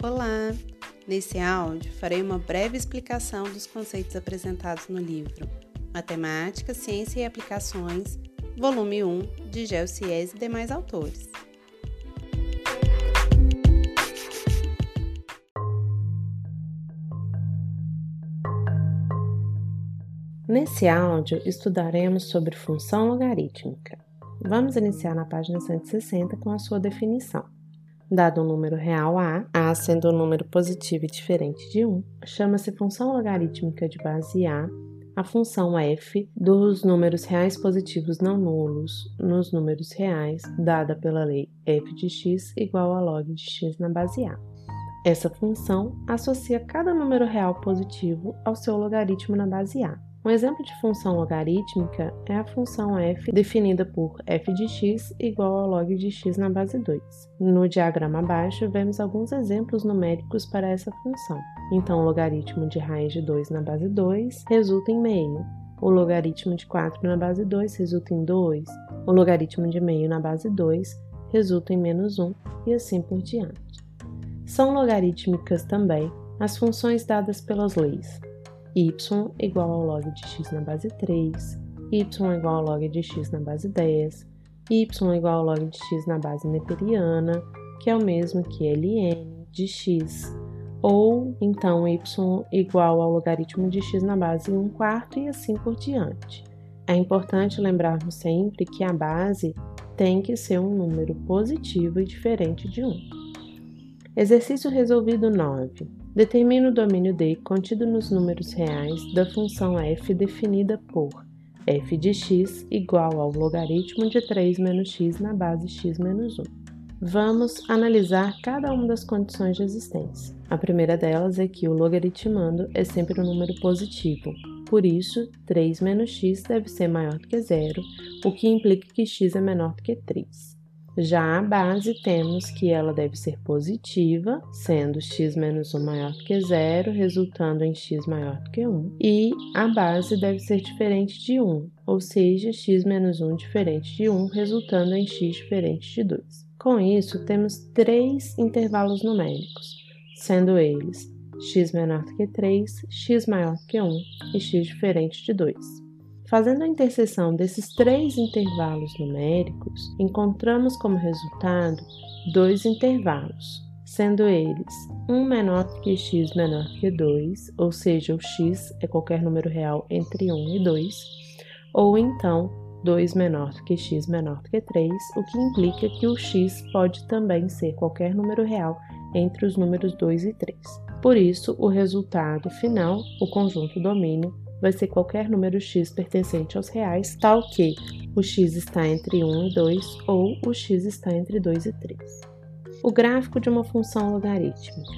Olá! Nesse áudio, farei uma breve explicação dos conceitos apresentados no livro Matemática, Ciência e Aplicações, volume 1, de Gelsies e demais autores. Nesse áudio, estudaremos sobre função logarítmica. Vamos iniciar na página 160 com a sua definição. Dado um número real A, A sendo um número positivo e diferente de 1, chama-se função logarítmica de base A a função f dos números reais positivos não nulos nos números reais, dada pela lei f de x igual a log de x na base A. Essa função associa cada número real positivo ao seu logaritmo na base A. Um exemplo de função logarítmica é a função f definida por f de x igual ao log de x na base 2. No diagrama abaixo, vemos alguns exemplos numéricos para essa função. Então, o logaritmo de raiz de 2 na base 2 resulta em meio. O logaritmo de 4 na base 2 resulta em 2. O logaritmo de meio na base 2 resulta em menos 1 e assim por diante. São logarítmicas também as funções dadas pelas leis y igual ao log de x na base 3, y igual ao log de x na base 10, y igual ao log de x na base neperiana, que é o mesmo que ln de x, ou então y igual ao logaritmo de x na base 1 quarto e assim por diante. É importante lembrarmos sempre que a base tem que ser um número positivo e diferente de 1. Exercício resolvido 9. Determina o domínio D contido nos números reais da função f definida por f de x igual ao logaritmo de 3 menos x na base x menos 1. Vamos analisar cada uma das condições de existência. A primeira delas é que o logaritmando é sempre um número positivo, por isso 3 menos x deve ser maior do que zero, o que implica que x é menor do que 3. Já a base, temos que ela deve ser positiva, sendo x menos 1 maior do que zero, resultando em x maior do que 1. E a base deve ser diferente de 1, ou seja, x menos 1 diferente de 1, resultando em x diferente de 2. Com isso, temos três intervalos numéricos, sendo eles x menor do que 3, x maior do que 1 e x diferente de 2. Fazendo a interseção desses três intervalos numéricos, encontramos como resultado dois intervalos, sendo eles um menor que x menor que 2, ou seja, o x é qualquer número real entre 1 e 2, ou então 2 menor que x menor que 3, o que implica que o x pode também ser qualquer número real entre os números 2 e 3. Por isso, o resultado final, o conjunto domínio, vai ser qualquer número x pertencente aos reais, tal que o x está entre 1 e 2 ou o x está entre 2 e 3. O gráfico de uma função logarítmica.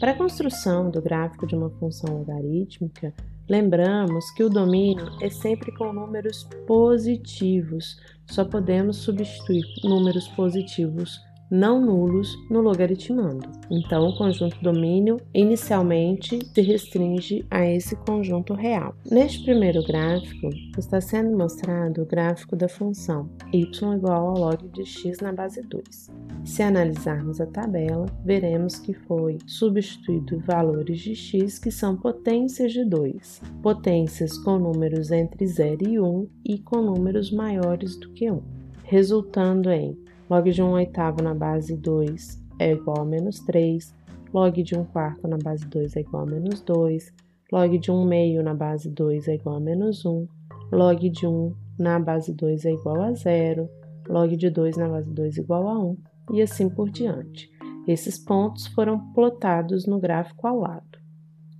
Para a construção do gráfico de uma função logarítmica, lembramos que o domínio é sempre com números positivos. Só podemos substituir números positivos não nulos no logaritmando. Então, o conjunto domínio inicialmente se restringe a esse conjunto real. Neste primeiro gráfico, está sendo mostrado o gráfico da função y igual ao log de x na base 2. Se analisarmos a tabela, veremos que foi substituído valores de x que são potências de 2, potências com números entre 0 e 1 e com números maiores do que 1, resultando em log de 1 oitavo na base 2 é igual a menos 3, log de 1 quarto na base 2 é igual a menos 2, log de 1 meio na base 2 é igual a menos 1, log de 1 na base 2 é igual a 0, log de 2 na base 2 é igual a 1 e assim por diante. Esses pontos foram plotados no gráfico ao lado.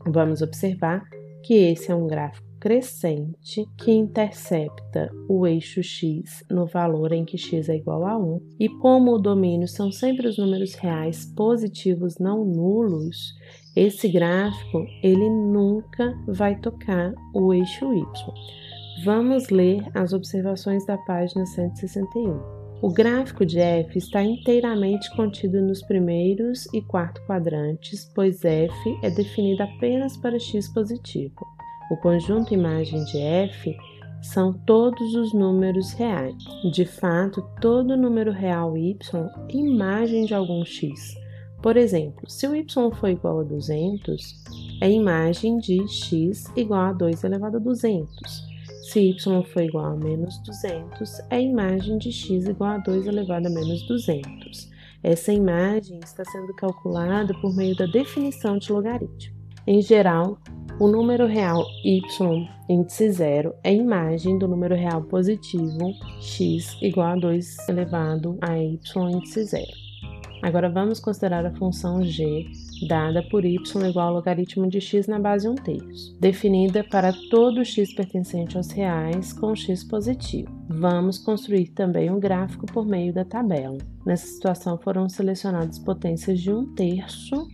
Vamos observar que esse é um gráfico crescente que intercepta o eixo x no valor em que x é igual a 1, e como o domínio são sempre os números reais positivos não nulos, esse gráfico ele nunca vai tocar o eixo y. Vamos ler as observações da página 161. O gráfico de f está inteiramente contido nos primeiros e quarto quadrantes, pois f é definido apenas para x positivo. O conjunto imagem de f são todos os números reais. De fato, todo número real y é imagem de algum x, Por exemplo, se o y for igual a 200, é imagem de x igual a 2 elevado a 200. Se y for igual a menos 200, é imagem de x igual a 2 elevado a menos 200. Essa imagem está sendo calculada por meio da definição de logaritmo. Em geral, o número real y, índice zero, é imagem do número real positivo x igual a 2 elevado a y, índice zero. Agora vamos considerar a função g dada por y igual ao logaritmo de x na base 1 terço, definida para todo x pertencente aos reais com x positivo. Vamos construir também um gráfico por meio da tabela. Nessa situação foram selecionadas potências de 1 terço,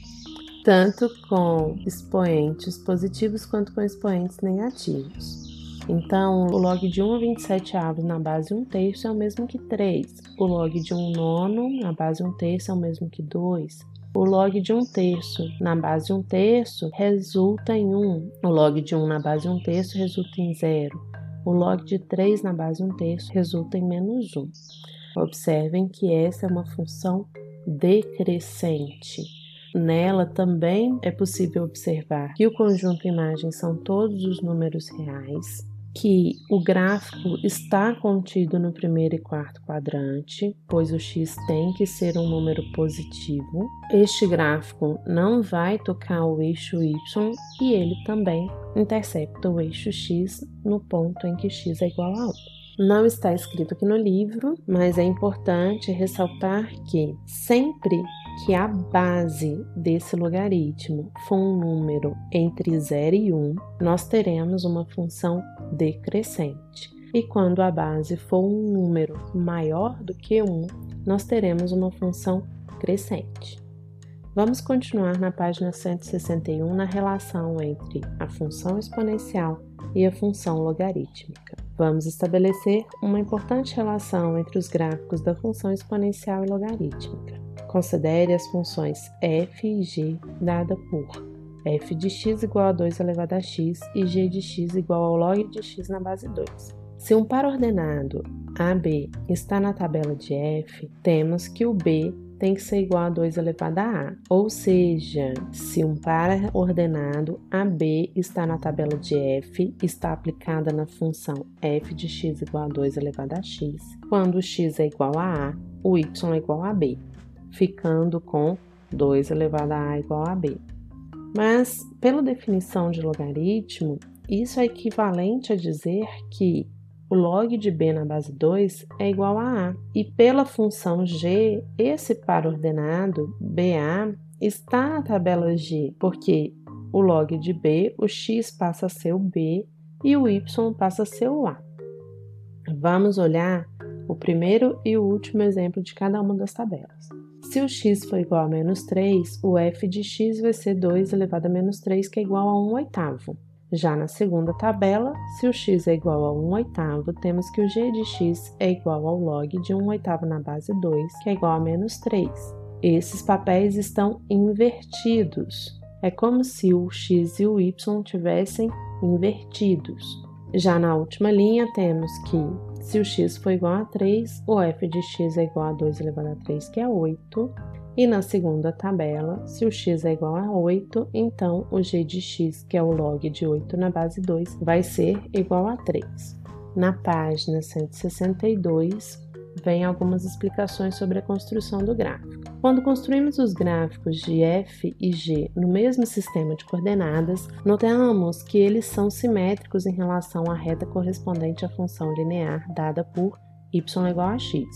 tanto com expoentes positivos quanto com expoentes negativos. Então, o log de 1 a 27 avos na base 1 terço é o mesmo que 3. O log de 1 nono na base 1 terço é o mesmo que 2. O log de 1 terço na base 1 terço resulta em 1. O log de 1 na base 1 terço resulta em 0. O log de 3 na base 1 terço resulta em menos 1. Observem que essa é uma função decrescente. Nela também é possível observar que o conjunto imagem são todos os números reais, que o gráfico está contido no primeiro e quarto quadrante, pois o x tem que ser um número positivo. Este gráfico não vai tocar o eixo y e ele também intercepta o eixo x no ponto em que x é igual a 1. Não está escrito aqui no livro, mas é importante ressaltar que sempre que a base desse logaritmo for um número entre 0 e 1, nós teremos uma função decrescente. E quando a base for um número maior do que 1, nós teremos uma função crescente. Vamos continuar na página 161 na relação entre a função exponencial e a função logarítmica. Vamos estabelecer uma importante relação entre os gráficos da função exponencial e logarítmica. Considere as funções f e g dada por f de x igual a 2 elevado a x e g de x igual ao log de x na base 2. Se um par ordenado AB está na tabela de f, temos que o b tem que ser igual a 2 elevado a a. Ou seja, se um par ordenado AB está na tabela de f, está aplicada na função f de x igual a 2 elevado a x, quando x é igual a a, o y é igual a b ficando com 2 elevado a a igual a b. Mas, pela definição de logaritmo, isso é equivalente a dizer que o log de b na base 2 é igual a a. E pela função g, esse par ordenado, BA, está na tabela G, porque o log de b, o x passa a ser o b e o y passa a ser o a. Vamos olhar o primeiro e o último exemplo de cada uma das tabelas. Se o x for igual a menos 3, o f de x vai ser 2 elevado a menos 3, que é igual a 1 oitavo. Já na segunda tabela, se o x é igual a 1 oitavo, temos que o g de x é igual ao log de 1 oitavo na base 2, que é igual a menos 3. Esses papéis estão invertidos. É como se o x e o y tivessem invertidos. Já na última linha, temos que se o x for igual a 3, o f de x é igual a 2 elevado a 3, que é 8. E na segunda tabela, se o x é igual a 8, então o g de x, que é o log de 8 na base 2, vai ser igual a 3. Na página 162, vem algumas explicações sobre a construção do gráfico. Quando construímos os gráficos de f e g no mesmo sistema de coordenadas, notamos que eles são simétricos em relação à reta correspondente à função linear dada por y igual a x.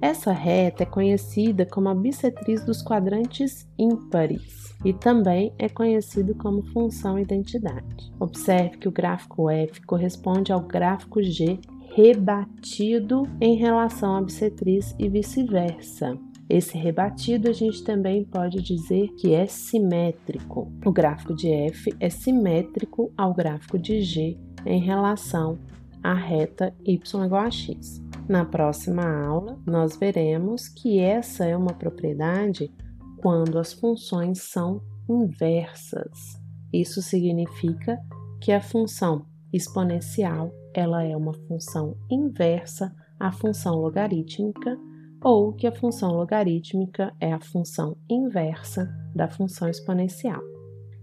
Essa reta é conhecida como a bissetriz dos quadrantes ímpares e também é conhecido como função identidade. Observe que o gráfico f corresponde ao gráfico g rebatido em relação à bissetriz e vice-versa. Esse rebatido a gente também pode dizer que é simétrico. O gráfico de f é simétrico ao gráfico de g em relação à reta y igual a x. Na próxima aula, nós veremos que essa é uma propriedade quando as funções são inversas. Isso significa que a função exponencial ela é uma função inversa à função logarítmica, ou que a função logarítmica é a função inversa da função exponencial.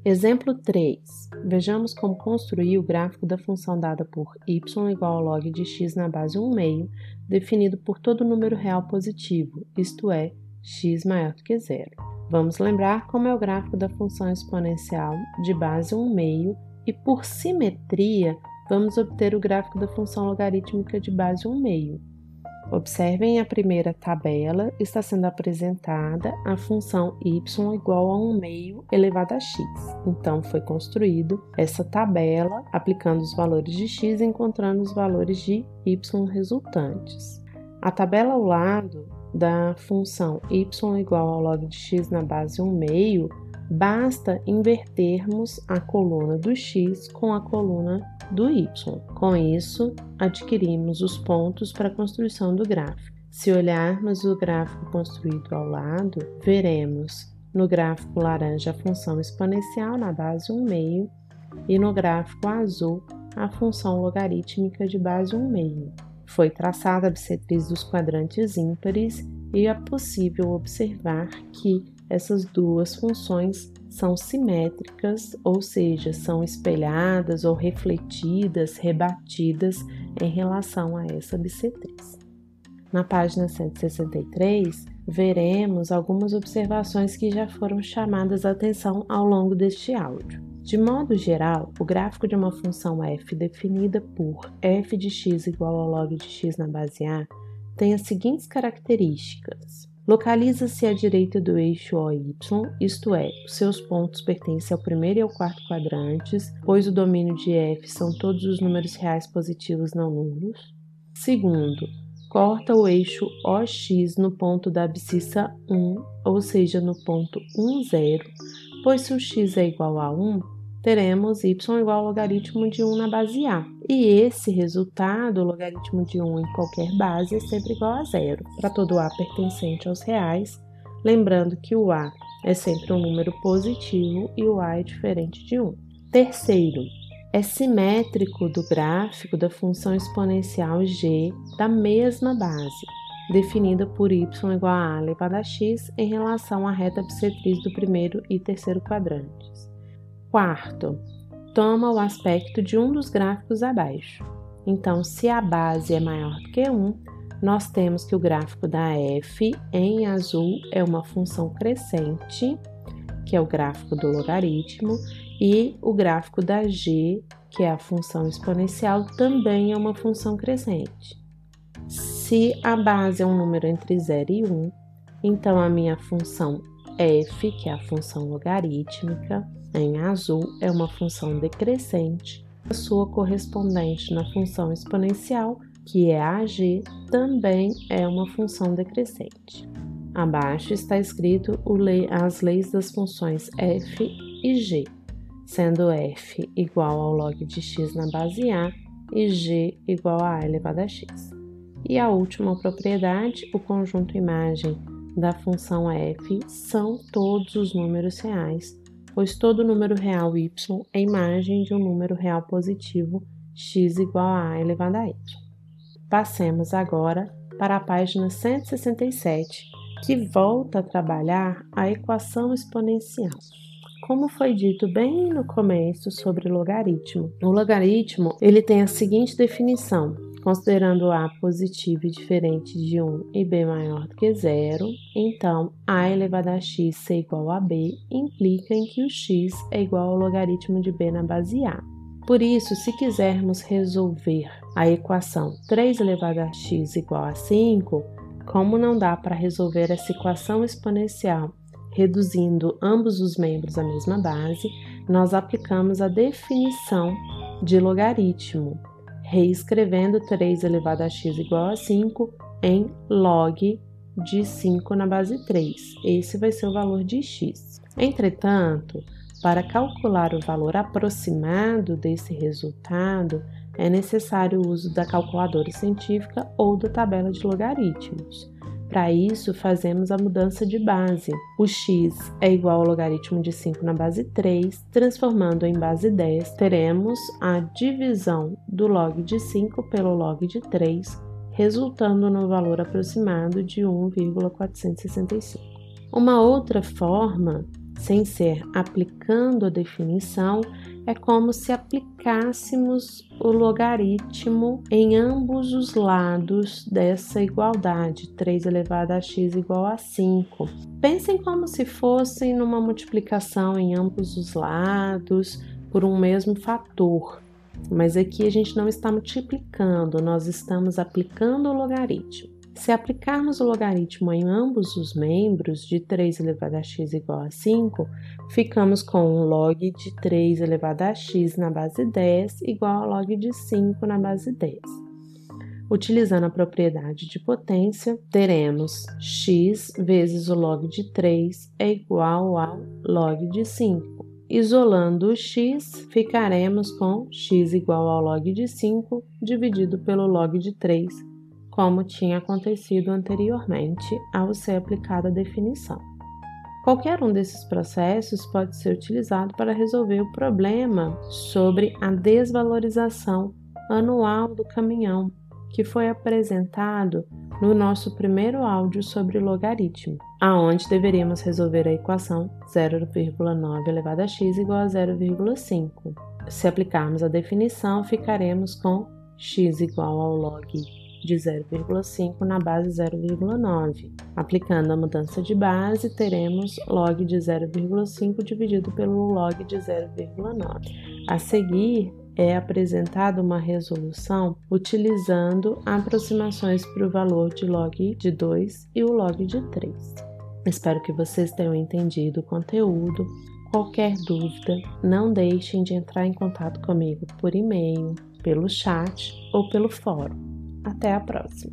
Exemplo 3. Vejamos como construir o gráfico da função dada por y igual ao log de x na base 1 meio, definido por todo número real positivo, isto é, x maior do que zero. Vamos lembrar como é o gráfico da função exponencial de base 1 meio e por simetria vamos obter o gráfico da função logarítmica de base 1 meio. Observem a primeira tabela, está sendo apresentada a função y igual a 1 meio elevado a x. Então, foi construído essa tabela aplicando os valores de x e encontrando os valores de y resultantes. A tabela ao lado da função y igual ao log de x na base 1 meio, basta invertermos a coluna do x com a coluna do y. Com isso, adquirimos os pontos para a construção do gráfico. Se olharmos o gráfico construído ao lado, veremos no gráfico laranja a função exponencial na base 1 meio e no gráfico azul a função logarítmica de base 1 meio. Foi traçada a bissetriz dos quadrantes ímpares e é possível observar que essas duas funções são simétricas, ou seja, são espelhadas ou refletidas, rebatidas em relação a essa bissetriz. Na página 163, veremos algumas observações que já foram chamadas a atenção ao longo deste áudio. De modo geral, o gráfico de uma função f definida por f de x igual ao log de x na base a tem as seguintes características. Localiza-se à direita do eixo OY, isto é, seus pontos pertencem ao primeiro e ao quarto quadrantes, pois o domínio de f são todos os números reais positivos não nulos. Segundo, corta o eixo OX no ponto da abscissa 1, ou seja, no ponto 1, 0, pois se o x é igual a 1, teremos y igual ao logaritmo de 1 na base A. E esse resultado, o logaritmo de 1 em qualquer base, é sempre igual a zero, para todo A pertencente aos reais, lembrando que o A é sempre um número positivo e o A é diferente de 1. Terceiro, é simétrico do gráfico da função exponencial g da mesma base, definida por y igual a a elevado a x em relação à reta bissetriz do primeiro e terceiro quadrantes. Quarto, toma o aspecto de um dos gráficos abaixo. Então, se a base é maior do que 1, nós temos que o gráfico da f em azul é uma função crescente, que é o gráfico do logaritmo, e o gráfico da g, que é a função exponencial, também é uma função crescente. Se a base é um número entre 0 e 1, então a minha função f, que é a função logarítmica, em azul é uma função decrescente. A sua correspondente na função exponencial, que é AG, também é uma função decrescente. Abaixo está escrito as leis das funções f e g, sendo f igual ao log de x na base a e g igual a a elevado a x. E a última propriedade, o conjunto imagem da função f são todos os números reais pois todo número real y é imagem de um número real positivo x igual a a elevado a y. Passemos agora para a página 167, que volta a trabalhar a equação exponencial. Como foi dito bem no começo sobre logaritmo, o logaritmo ele tem a seguinte definição: Considerando A positivo e diferente de 1 e B maior do que zero, então A elevado a x ser igual a B implica em que o x é igual ao logaritmo de B na base A. Por isso, se quisermos resolver a equação 3 elevado a x igual a 5, como não dá para resolver essa equação exponencial reduzindo ambos os membros à mesma base, nós aplicamos a definição de logaritmo, reescrevendo 3 elevado a x igual a 5 em log de 5 na base 3. Esse vai ser o valor de x. Entretanto, para calcular o valor aproximado desse resultado, é necessário o uso da calculadora científica ou da tabela de logaritmos. Para isso, fazemos a mudança de base. O x é igual ao logaritmo de 5 na base 3, transformando em base 10, teremos a divisão do log de 5 pelo log de 3, resultando no valor aproximado de 1,465. Uma outra forma, sem ser aplicando a definição, é como se aplicássemos o logaritmo em ambos os lados dessa igualdade, 3 elevado a x igual a 5. Pensem como se fossem numa multiplicação em ambos os lados por um mesmo fator. Mas aqui a gente não está multiplicando, nós estamos aplicando o logaritmo. Se aplicarmos o logaritmo em ambos os membros de 3 elevado a x igual a 5, ficamos com log de 3 elevado a x na base 10 igual a log de 5 na base 10. Utilizando a propriedade de potência, teremos x vezes o log de 3 é igual ao log de 5. Isolando o x, ficaremos com x igual ao log de 5 dividido pelo log de 3, como tinha acontecido anteriormente ao ser aplicada a definição. Qualquer um desses processos pode ser utilizado para resolver o problema sobre a desvalorização anual do caminhão, que foi apresentado no nosso primeiro áudio sobre logaritmo, aonde deveríamos resolver a equação 0,9 elevado a x igual a 0,5. Se aplicarmos a definição, ficaremos com x igual ao log de 0,5 na base 0,9. Aplicando a mudança de base, teremos log de 0,5 dividido pelo log de 0,9. A seguir, é apresentada uma resolução utilizando aproximações para o valor de log de 2 e o log de 3. Espero que vocês tenham entendido o conteúdo. Qualquer dúvida, não deixem de entrar em contato comigo por e-mail, pelo chat ou pelo fórum. Até a próxima!